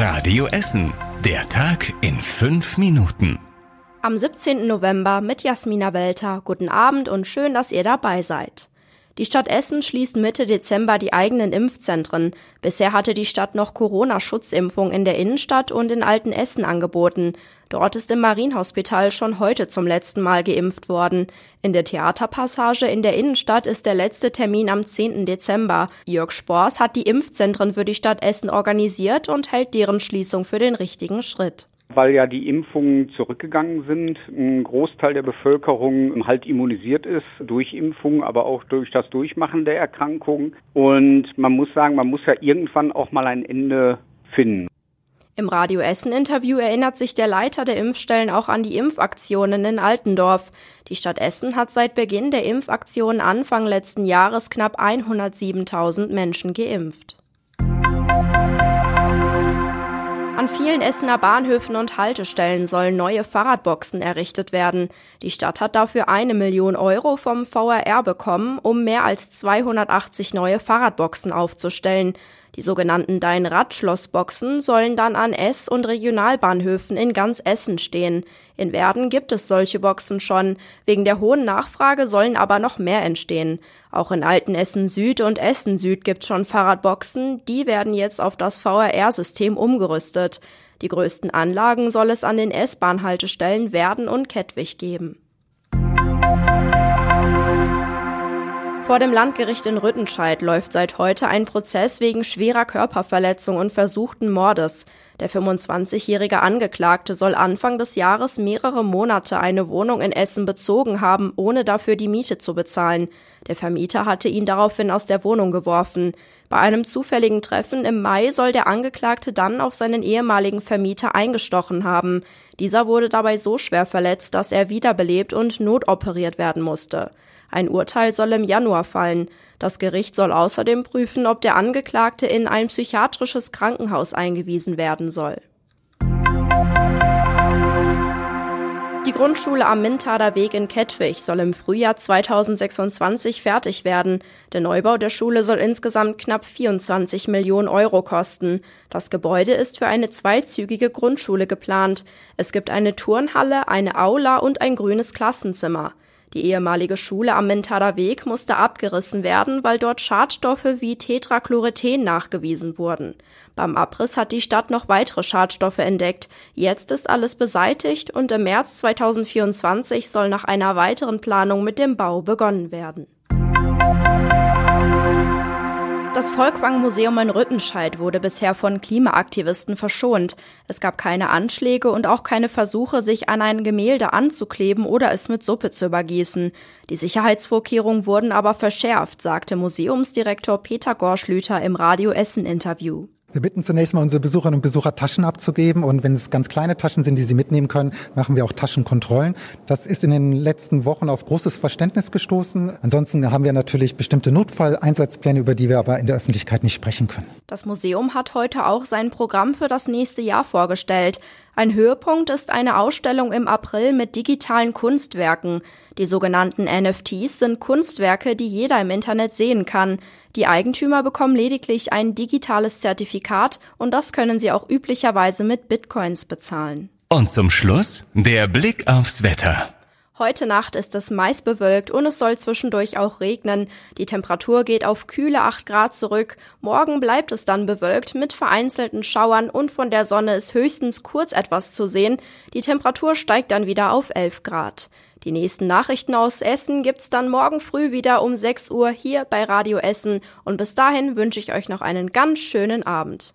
Radio Essen. Der Tag in fünf Minuten. Am 17. November mit Jasmina Welter. Guten Abend und schön, dass ihr dabei seid. Die Stadt Essen schließt Mitte Dezember die eigenen Impfzentren. Bisher hatte die Stadt noch Corona-Schutzimpfung in der Innenstadt und in Altenessen angeboten. Dort ist im Marienhospital schon heute zum letzten Mal geimpft worden. In der Theaterpassage in der Innenstadt ist der letzte Termin am 10. Dezember. Jörg Spors hat die Impfzentren für die Stadt Essen organisiert und hält deren Schließung für den richtigen Schritt weil ja die Impfungen zurückgegangen sind, ein Großteil der Bevölkerung halt immunisiert ist durch Impfungen, aber auch durch das Durchmachen der Erkrankung. Und man muss sagen, man muss ja irgendwann auch mal ein Ende finden. Im Radio Essen Interview erinnert sich der Leiter der Impfstellen auch an die Impfaktionen in Altendorf. Die Stadt Essen hat seit Beginn der Impfaktion Anfang letzten Jahres knapp 107.000 Menschen geimpft. An vielen Essener Bahnhöfen und Haltestellen sollen neue Fahrradboxen errichtet werden. Die Stadt hat dafür eine Million Euro vom VRR bekommen, um mehr als 280 neue Fahrradboxen aufzustellen. Die sogenannten Dein-Rad-Schlossboxen sollen dann an S- und Regionalbahnhöfen in ganz Essen stehen. In Werden gibt es solche Boxen schon. Wegen der hohen Nachfrage sollen aber noch mehr entstehen. Auch in Altenessen Süd und Essen Süd gibt schon Fahrradboxen. Die werden jetzt auf das VRR-System umgerüstet. Die größten Anlagen soll es an den S-Bahn-Haltestellen Werden und Kettwig geben. Vor dem Landgericht in Rüttenscheid läuft seit heute ein Prozess wegen schwerer Körperverletzung und versuchten Mordes. Der 25-jährige Angeklagte soll Anfang des Jahres mehrere Monate eine Wohnung in Essen bezogen haben, ohne dafür die Miete zu bezahlen. Der Vermieter hatte ihn daraufhin aus der Wohnung geworfen. Bei einem zufälligen Treffen im Mai soll der Angeklagte dann auf seinen ehemaligen Vermieter eingestochen haben. Dieser wurde dabei so schwer verletzt, dass er wiederbelebt und notoperiert werden musste. Ein Urteil soll im Januar fallen. Das Gericht soll außerdem prüfen, ob der Angeklagte in ein psychiatrisches Krankenhaus eingewiesen werden soll. Die Grundschule am Mintader Weg in Kettwig soll im Frühjahr 2026 fertig werden. Der Neubau der Schule soll insgesamt knapp 24 Millionen Euro kosten. Das Gebäude ist für eine zweizügige Grundschule geplant. Es gibt eine Turnhalle, eine Aula und ein grünes Klassenzimmer. Die ehemalige Schule am Mentader Weg musste abgerissen werden, weil dort Schadstoffe wie Tetrachlorethen nachgewiesen wurden. Beim Abriss hat die Stadt noch weitere Schadstoffe entdeckt. Jetzt ist alles beseitigt und im März 2024 soll nach einer weiteren Planung mit dem Bau begonnen werden. Das Volkwang-Museum in Rüttenscheid wurde bisher von Klimaaktivisten verschont. Es gab keine Anschläge und auch keine Versuche, sich an ein Gemälde anzukleben oder es mit Suppe zu übergießen. Die Sicherheitsvorkehrungen wurden aber verschärft, sagte Museumsdirektor Peter Gorschlüter im Radio Essen Interview. Wir bitten zunächst mal unsere Besucherinnen und Besucher Taschen abzugeben und wenn es ganz kleine Taschen sind, die sie mitnehmen können, machen wir auch Taschenkontrollen. Das ist in den letzten Wochen auf großes Verständnis gestoßen. Ansonsten haben wir natürlich bestimmte Notfalleinsatzpläne, über die wir aber in der Öffentlichkeit nicht sprechen können. Das Museum hat heute auch sein Programm für das nächste Jahr vorgestellt. Ein Höhepunkt ist eine Ausstellung im April mit digitalen Kunstwerken. Die sogenannten NFTs sind Kunstwerke, die jeder im Internet sehen kann. Die Eigentümer bekommen lediglich ein digitales Zertifikat und das können sie auch üblicherweise mit Bitcoins bezahlen. Und zum Schluss der Blick aufs Wetter. Heute Nacht ist es meist bewölkt und es soll zwischendurch auch regnen. Die Temperatur geht auf kühle 8 Grad zurück. Morgen bleibt es dann bewölkt mit vereinzelten Schauern und von der Sonne ist höchstens kurz etwas zu sehen. Die Temperatur steigt dann wieder auf 11 Grad. Die nächsten Nachrichten aus Essen gibt's dann morgen früh wieder um 6 Uhr hier bei Radio Essen und bis dahin wünsche ich euch noch einen ganz schönen Abend.